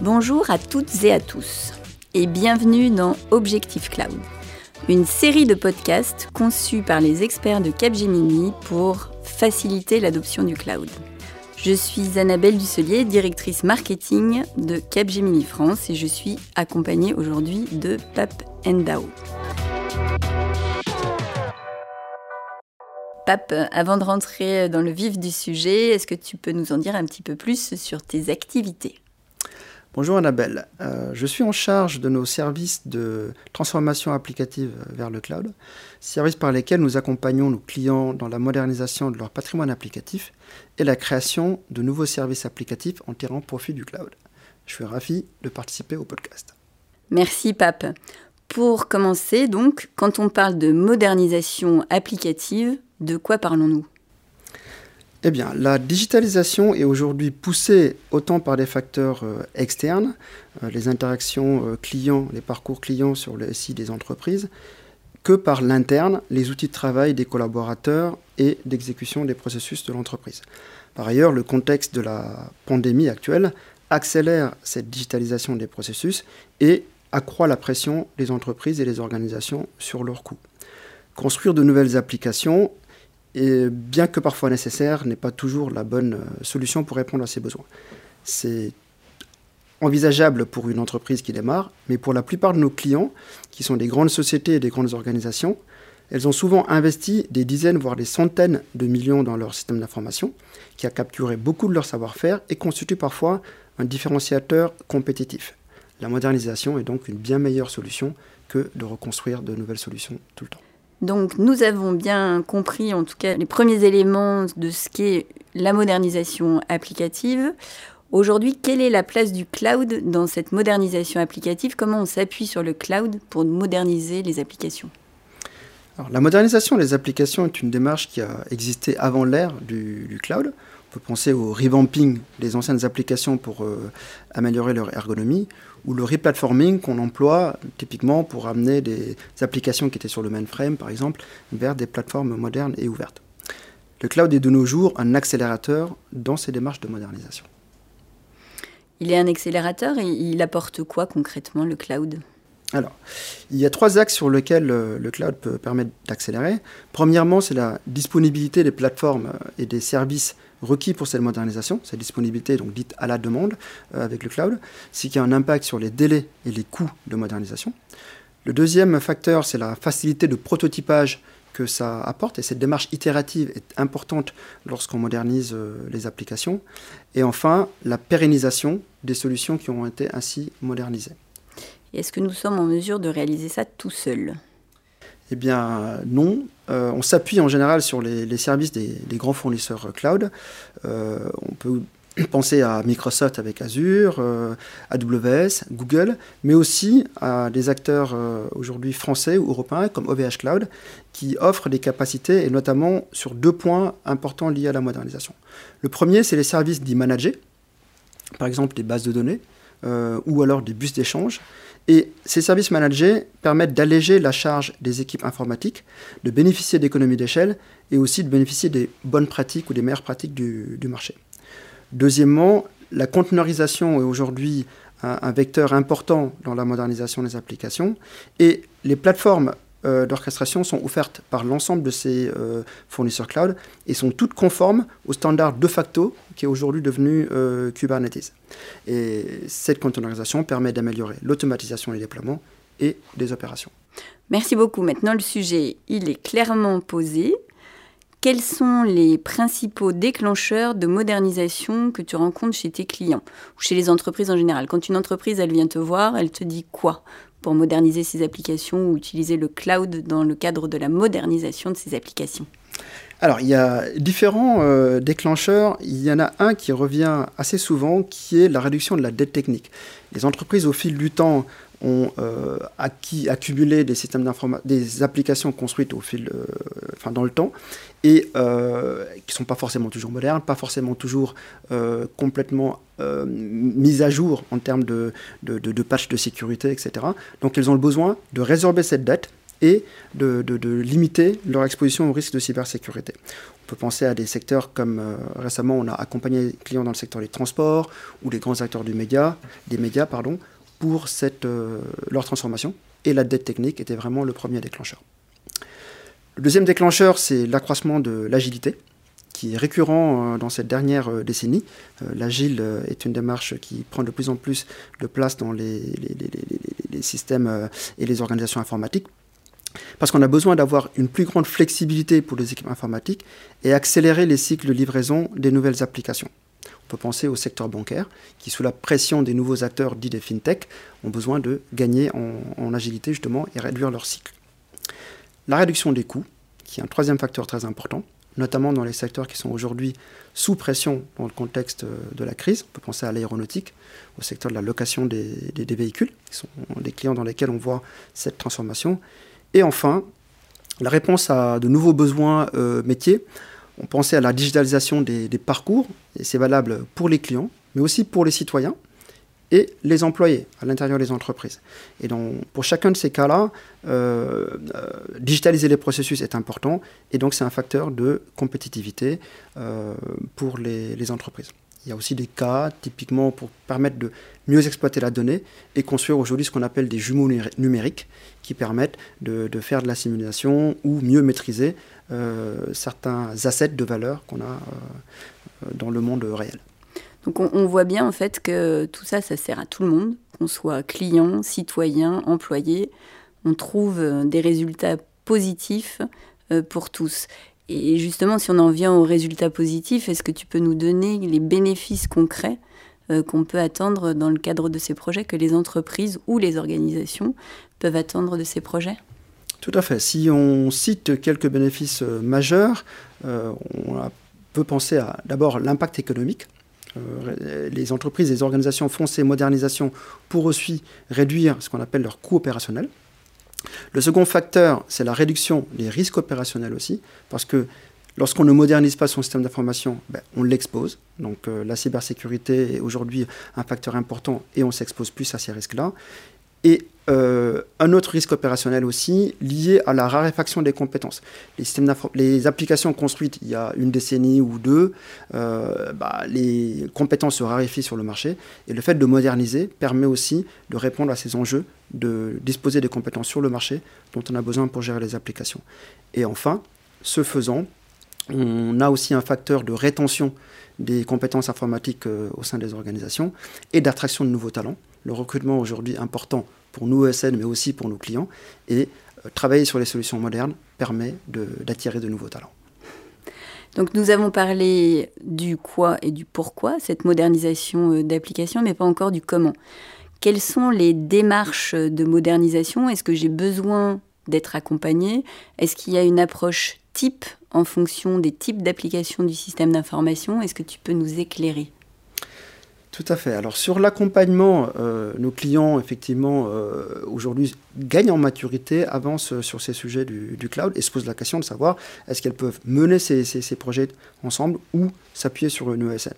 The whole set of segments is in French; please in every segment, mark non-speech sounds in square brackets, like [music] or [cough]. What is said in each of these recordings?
Bonjour à toutes et à tous et bienvenue dans Objectif Cloud, une série de podcasts conçus par les experts de Capgemini pour faciliter l'adoption du cloud. Je suis Annabelle Dusselier, directrice marketing de Capgemini France et je suis accompagnée aujourd'hui de Pap Endao. Pape, avant de rentrer dans le vif du sujet, est-ce que tu peux nous en dire un petit peu plus sur tes activités? Bonjour Annabelle, euh, je suis en charge de nos services de transformation applicative vers le cloud, services par lesquels nous accompagnons nos clients dans la modernisation de leur patrimoine applicatif et la création de nouveaux services applicatifs en tirant profit du cloud. Je suis ravi de participer au podcast. Merci Pape. Pour commencer, donc, quand on parle de modernisation applicative, de quoi parlons-nous? Eh bien, la digitalisation est aujourd'hui poussée autant par des facteurs euh, externes, euh, les interactions euh, clients, les parcours clients sur le SI des entreprises, que par l'interne, les outils de travail des collaborateurs et d'exécution des processus de l'entreprise. Par ailleurs, le contexte de la pandémie actuelle accélère cette digitalisation des processus et accroît la pression des entreprises et des organisations sur leurs coûts. Construire de nouvelles applications et bien que parfois nécessaire, n'est pas toujours la bonne euh, solution pour répondre à ces besoins. C'est envisageable pour une entreprise qui démarre, mais pour la plupart de nos clients, qui sont des grandes sociétés et des grandes organisations, elles ont souvent investi des dizaines, voire des centaines de millions dans leur système d'information, qui a capturé beaucoup de leur savoir-faire et constitue parfois un différenciateur compétitif. La modernisation est donc une bien meilleure solution que de reconstruire de nouvelles solutions tout le temps. Donc nous avons bien compris en tout cas les premiers éléments de ce qu'est la modernisation applicative. Aujourd'hui, quelle est la place du cloud dans cette modernisation applicative? Comment on s'appuie sur le cloud pour moderniser les applications? La modernisation des applications est une démarche qui a existé avant l'ère du, cloud. On peut penser au revamping des anciennes applications pour euh, améliorer leur ergonomie ou le replatforming qu'on emploie typiquement pour amener des applications qui étaient sur le mainframe, par exemple, vers des plateformes modernes et ouvertes. Le cloud est de nos jours un accélérateur dans ces démarches de modernisation. Il est un accélérateur et il apporte quoi concrètement le cloud? Alors, il y a trois axes sur lesquels euh, le cloud peut permettre d'accélérer. Premièrement, c'est la disponibilité des plateformes euh, et des services requis pour cette modernisation, cette disponibilité donc dite à la demande euh, avec le cloud, ce qui a un impact sur les délais et les coûts de modernisation. Le deuxième facteur, c'est la facilité de prototypage que ça apporte, et cette démarche itérative est importante lorsqu'on modernise euh, les applications. Et enfin, la pérennisation des solutions qui ont été ainsi modernisées. Est-ce que nous sommes en mesure de réaliser ça tout seul? Eh bien non, euh, on s'appuie en général sur les, services des, grands fournisseurs cloud. Euh, on peut [coughs] penser à Microsoft avec Azure, euh, AWS, Google, mais aussi à des acteurs aujourd'hui français ou européens comme OVH Cloud qui offrent des capacités et notamment sur deux points importants liés à la modernisation. Le premier, c'est les services dits managés, par exemple des bases de données ou alors des bus d'échange. Et ces services managés permettent d'alléger la charge des équipes informatiques, de bénéficier d'économies d'échelle et aussi de bénéficier des bonnes pratiques ou des meilleures pratiques du, marché. Deuxièmement, la conteneurisation est aujourd'hui un, vecteur important dans la modernisation des applications et les plateformes euh, d'orchestration sont offertes par l'ensemble de ces euh, fournisseurs cloud et sont toutes conformes au standard de facto qui est aujourd'hui devenu euh, Kubernetes. Et cette containerisation permet d'améliorer l'automatisation des déploiements et des opérations. Merci beaucoup. Maintenant, le sujet, il est clairement posé. Quels sont les principaux déclencheurs de modernisation que tu rencontres chez tes clients ou chez les entreprises en général? Quand une entreprise, elle vient te voir, elle te dit quoi? Pour moderniser ses applications ou utiliser le cloud dans le cadre de la modernisation de ses applications alors, il y a différents euh, déclencheurs. Il y en a un qui revient assez souvent, qui est la réduction de la dette technique. Les entreprises, au fil du temps, ont euh, accumulé des systèmes des applications construites au fil, euh, dans le temps, et euh, qui ne sont pas forcément toujours modernes, pas forcément toujours complètement mises à jour en termes de, de, de, sécurité, etc. Donc elles ont le besoin de résorber cette dette et de, limiter leur exposition au risque de cybersécurité. On peut penser à des secteurs comme récemment on a accompagné les clients dans le secteur des transports ou les grands acteurs du média, des médias pardon, pour leur transformation. Et la dette technique était vraiment le premier déclencheur. Le deuxième déclencheur, c'est l'accroissement de l'agilité qui est récurrent euh, dans cette dernière euh, décennie. Euh, l'agile est une démarche qui prend de plus en plus de place dans les, systèmes et les organisations informatiques parce qu'on a besoin d'avoir une plus grande flexibilité pour les équipes informatiques et accélérer les cycles de livraison des nouvelles applications. On peut penser au secteur bancaire, qui, sous la pression des nouveaux acteurs dits des fintech, ont besoin de gagner en, agilité justement et réduire leur cycle. La réduction des coûts, qui est un troisième facteur très important, notamment dans les secteurs qui sont aujourd'hui sous pression dans le contexte euh, de la crise. On peut penser à l'aéronautique, au secteur de la location des, véhicules, qui sont des clients dans lesquels on voit cette transformation. Et enfin, la réponse à de nouveaux besoins euh, métiers. On pensait à la digitalisation des parcours, et c'est valable pour les clients, mais aussi pour les citoyens et les employés à l'intérieur des entreprises. Et donc, pour chacun de ces cas-là, euh, euh, digitaliser les processus est important et donc c'est un facteur de compétitivité euh, pour les, entreprises. Il y a aussi des cas, typiquement pour permettre de mieux exploiter la donnée et construire aujourd'hui ce qu'on appelle des jumeaux numériques qui permettent de, de faire de la simulation ou mieux maîtriser certains assets de valeur qu'on a dans le monde réel. Donc on, voit bien en fait que tout ça, ça sert à tout le monde, qu'on soit client, citoyen, employé. On trouve euh, des résultats positifs euh, pour tous. Et justement, si on en vient aux résultats positifs, est-ce que tu peux nous donner les bénéfices concrets euh, qu'on peut attendre dans le cadre de ces projets, que les entreprises ou les organisations peuvent attendre de ces projets? Tout à fait. Si on cite quelques bénéfices majeurs, on peut penser à d'abord l'impact économique. Euh, les entreprises et les organisations font ces modernisations pour aussi réduire ce qu'on appelle leur coût opérationnel. Le second facteur, c'est la réduction des risques opérationnels aussi, parce que lorsqu'on ne modernise pas son système d'information, ben, on l'expose. Donc euh, la cybersécurité est aujourd'hui un facteur important et on s'expose plus à ces risques-là. Et euh, un autre risque opérationnel aussi lié à la raréfaction des compétences. Les, applications construites il y a une décennie ou deux, euh, bah, les compétences se raréfient sur le marché et le fait de moderniser permet aussi de répondre à ces enjeux, de disposer des compétences sur le marché dont on a besoin pour gérer les applications. Et enfin, ce faisant, on a aussi un facteur de rétention des compétences informatiques euh, au sein des organisations et d'attraction de nouveaux talents. Le recrutement aujourd'hui important pour nous ESN, mais aussi pour nos clients. Et euh, travailler sur les solutions modernes permet d'attirer de, nouveaux talents. Donc nous avons parlé du quoi et du pourquoi, cette modernisation euh, d'application, mais pas encore du comment. Quelles sont les démarches de modernisation? Est-ce que j'ai besoin d'être accompagné? Est-ce qu'il y a une approche type en fonction des types d'applications du système d'information? Est-ce que tu peux nous éclairer? Tout à fait. Alors sur l'accompagnement, euh, nos clients, effectivement, euh, aujourd'hui gagnent en maturité, avancent sur ces sujets du, cloud et se posent la question de savoir est-ce qu'elles peuvent mener ces, projets ensemble ou s'appuyer sur une ESN.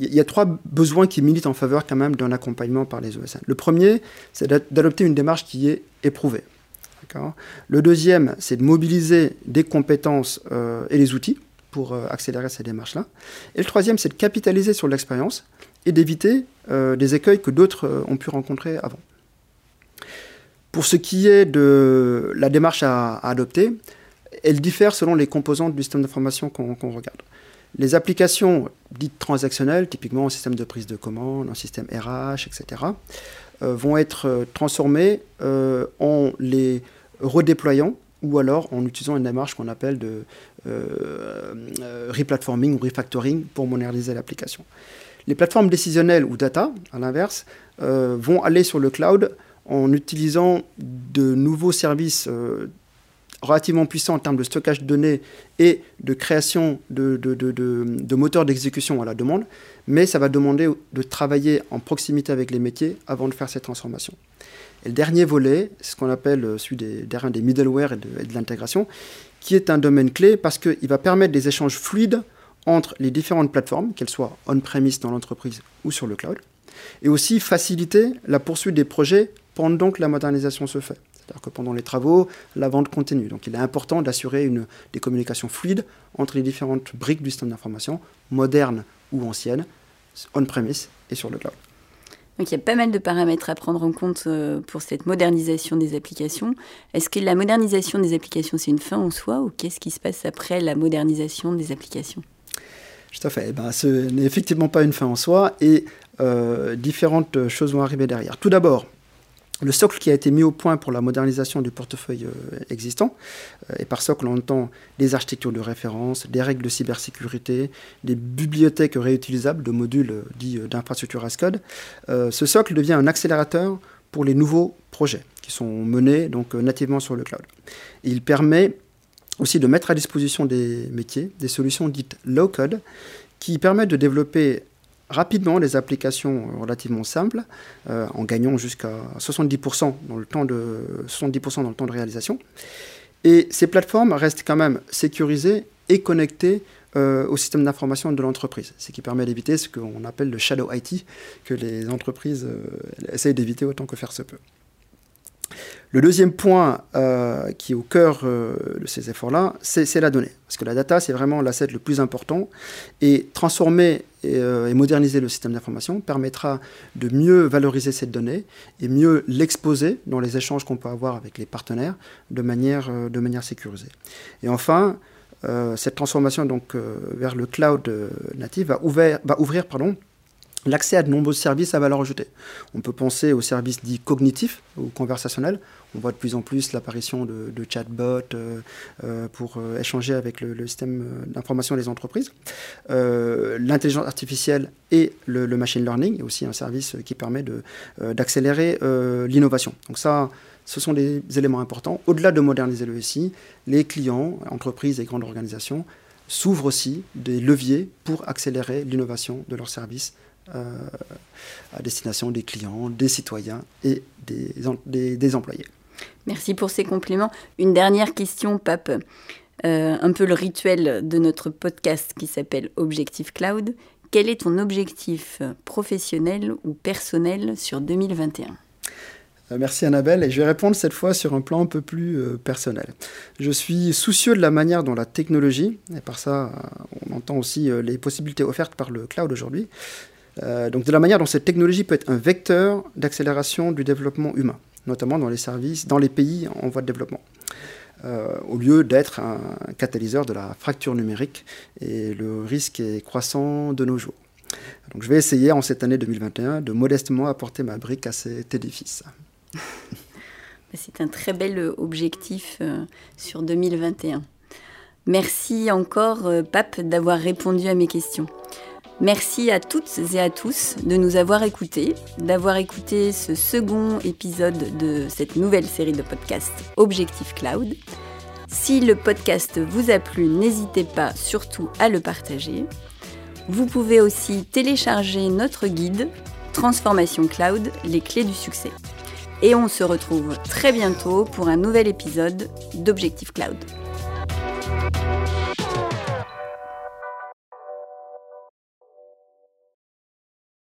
Il y a trois besoins qui militent en faveur quand même d'un accompagnement par les ESN. Le premier, c'est d'adopter une démarche qui est éprouvée. Le deuxième, c'est de mobiliser des compétences euh, et les outils pour accélérer ces démarches-là. Et le troisième, c'est de capitaliser sur l'expérience et d'éviter euh, des écueils que d'autres euh, ont pu rencontrer avant. Pour ce qui est de la démarche à, adopter, elle diffère selon les composantes du système d'information qu'on regarde. Les applications dites transactionnelles, typiquement un système de prise de commande, un système RH, etc., euh, vont être transformées en les redéployant ou alors en utilisant une démarche qu'on appelle de replatforming ou refactoring pour moderniser l'application. Les plateformes décisionnelles ou data, à l'inverse, euh, vont aller sur le cloud en utilisant de nouveaux services euh, relativement puissants en termes de stockage de données et de création de, moteurs d'exécution à la demande, mais ça va demander de travailler en proximité avec les métiers avant de faire ces transformations. Et le dernier volet, ce qu'on appelle euh, celui des, des middleware et de, et de l'intégration, qui est un domaine clé parce qu'il va permettre des échanges fluides entre les différentes plateformes, qu'elles soient on-premise dans l'entreprise ou sur le cloud, et aussi faciliter la poursuite des projets pendant que la modernisation se fait. C'est-à-dire que pendant les travaux, la vente continue. Donc il est important d'assurer des communications fluides entre les différentes briques du système d'information, modernes ou anciennes, on-premise et sur le cloud. Donc il y a pas mal de paramètres à prendre en compte euh, pour cette modernisation des applications. Est-ce que la modernisation des applications, c'est une fin en soi ou qu'est-ce qui se passe après la modernisation des applications? Tout à fait. Eh ben, ce n'est effectivement pas une fin en soi et euh, différentes choses vont arriver derrière. Tout d'abord, le socle qui a été mis au point pour la modernisation du portefeuille euh, existant, euh, et par socle on entend des architectures de référence, des règles de cybersécurité, des bibliothèques réutilisables de modules dits d'infrastructure as code, ce socle devient un accélérateur pour les nouveaux projets qui sont menés donc nativement sur le cloud. il permet aussi de mettre à disposition des métiers des solutions dites low code qui permettent de développer rapidement des applications relativement simples, euh, en gagnant jusqu'à 70% dans le temps de 70% dans le temps de réalisation. Et ces plateformes restent quand même sécurisées et connectées euh, au système d'information de l'entreprise, ce qui permet d'éviter ce qu'on appelle le shadow IT, que les entreprises euh, essayent d'éviter autant que faire se peut. Le deuxième point euh, qui est au cœur euh, de ces efforts-là, c'est la donnée. Parce que la data, c'est vraiment l'asset le plus important. Et transformer et, euh, moderniser le système d'information permettra de mieux valoriser cette donnée et mieux l'exposer dans les échanges qu'on peut avoir avec les partenaires de manière, sécurisée. Et enfin, cette transformation donc, vers le cloud ouvrir, va ouvrir pardon, l'accès à de nombreux services à valeur ajoutée. On peut penser aux services dits cognitifs ou conversationnels. On voit de plus en plus l'apparition de, chatbots euh, euh, pour euh, échanger avec le, système d'information des entreprises. L'intelligence artificielle et le, machine learning est aussi un service qui permet d'accélérer l'innovation. Donc ça, ce sont des éléments importants. Au-delà de moderniser le SI, les clients, entreprises et grandes organisations s'ouvrent aussi des leviers pour accélérer l'innovation de leurs services à destination des clients, des citoyens et des, des, employés. Merci pour ces compléments. Une dernière question, Pape. Euh, un peu le rituel de notre podcast qui s'appelle Objectif Cloud. Quel est ton objectif professionnel ou personnel sur 2021 euh, Merci Annabelle, et je vais répondre cette fois sur un plan un peu plus personnel. Je suis soucieux de la manière dont la technologie, et par ça on entend aussi les possibilités offertes par le cloud aujourd'hui, euh, donc de la manière dont cette technologie peut être un vecteur d'accélération du développement humain, notamment dans les services, dans les pays en voie de développement. Euh, au lieu d'être un catalyseur de la fracture numérique, et le risque est croissant de nos jours. Donc je vais essayer en cette année 2021 de modestement apporter ma brique à cet édifice. [laughs] C'est un très bel objectif euh, sur 2021. Merci encore, Pape, d'avoir répondu à mes questions. Merci à toutes et à tous de nous avoir écoutés, d'avoir écouté ce second épisode de cette nouvelle série de podcasts Objectif Cloud. Si le podcast vous a plu, n'hésitez pas surtout à le partager. Vous pouvez aussi télécharger notre guide Transformation Cloud, les clés du succès. Et on se retrouve très bientôt pour un nouvel épisode d'Objectif Cloud.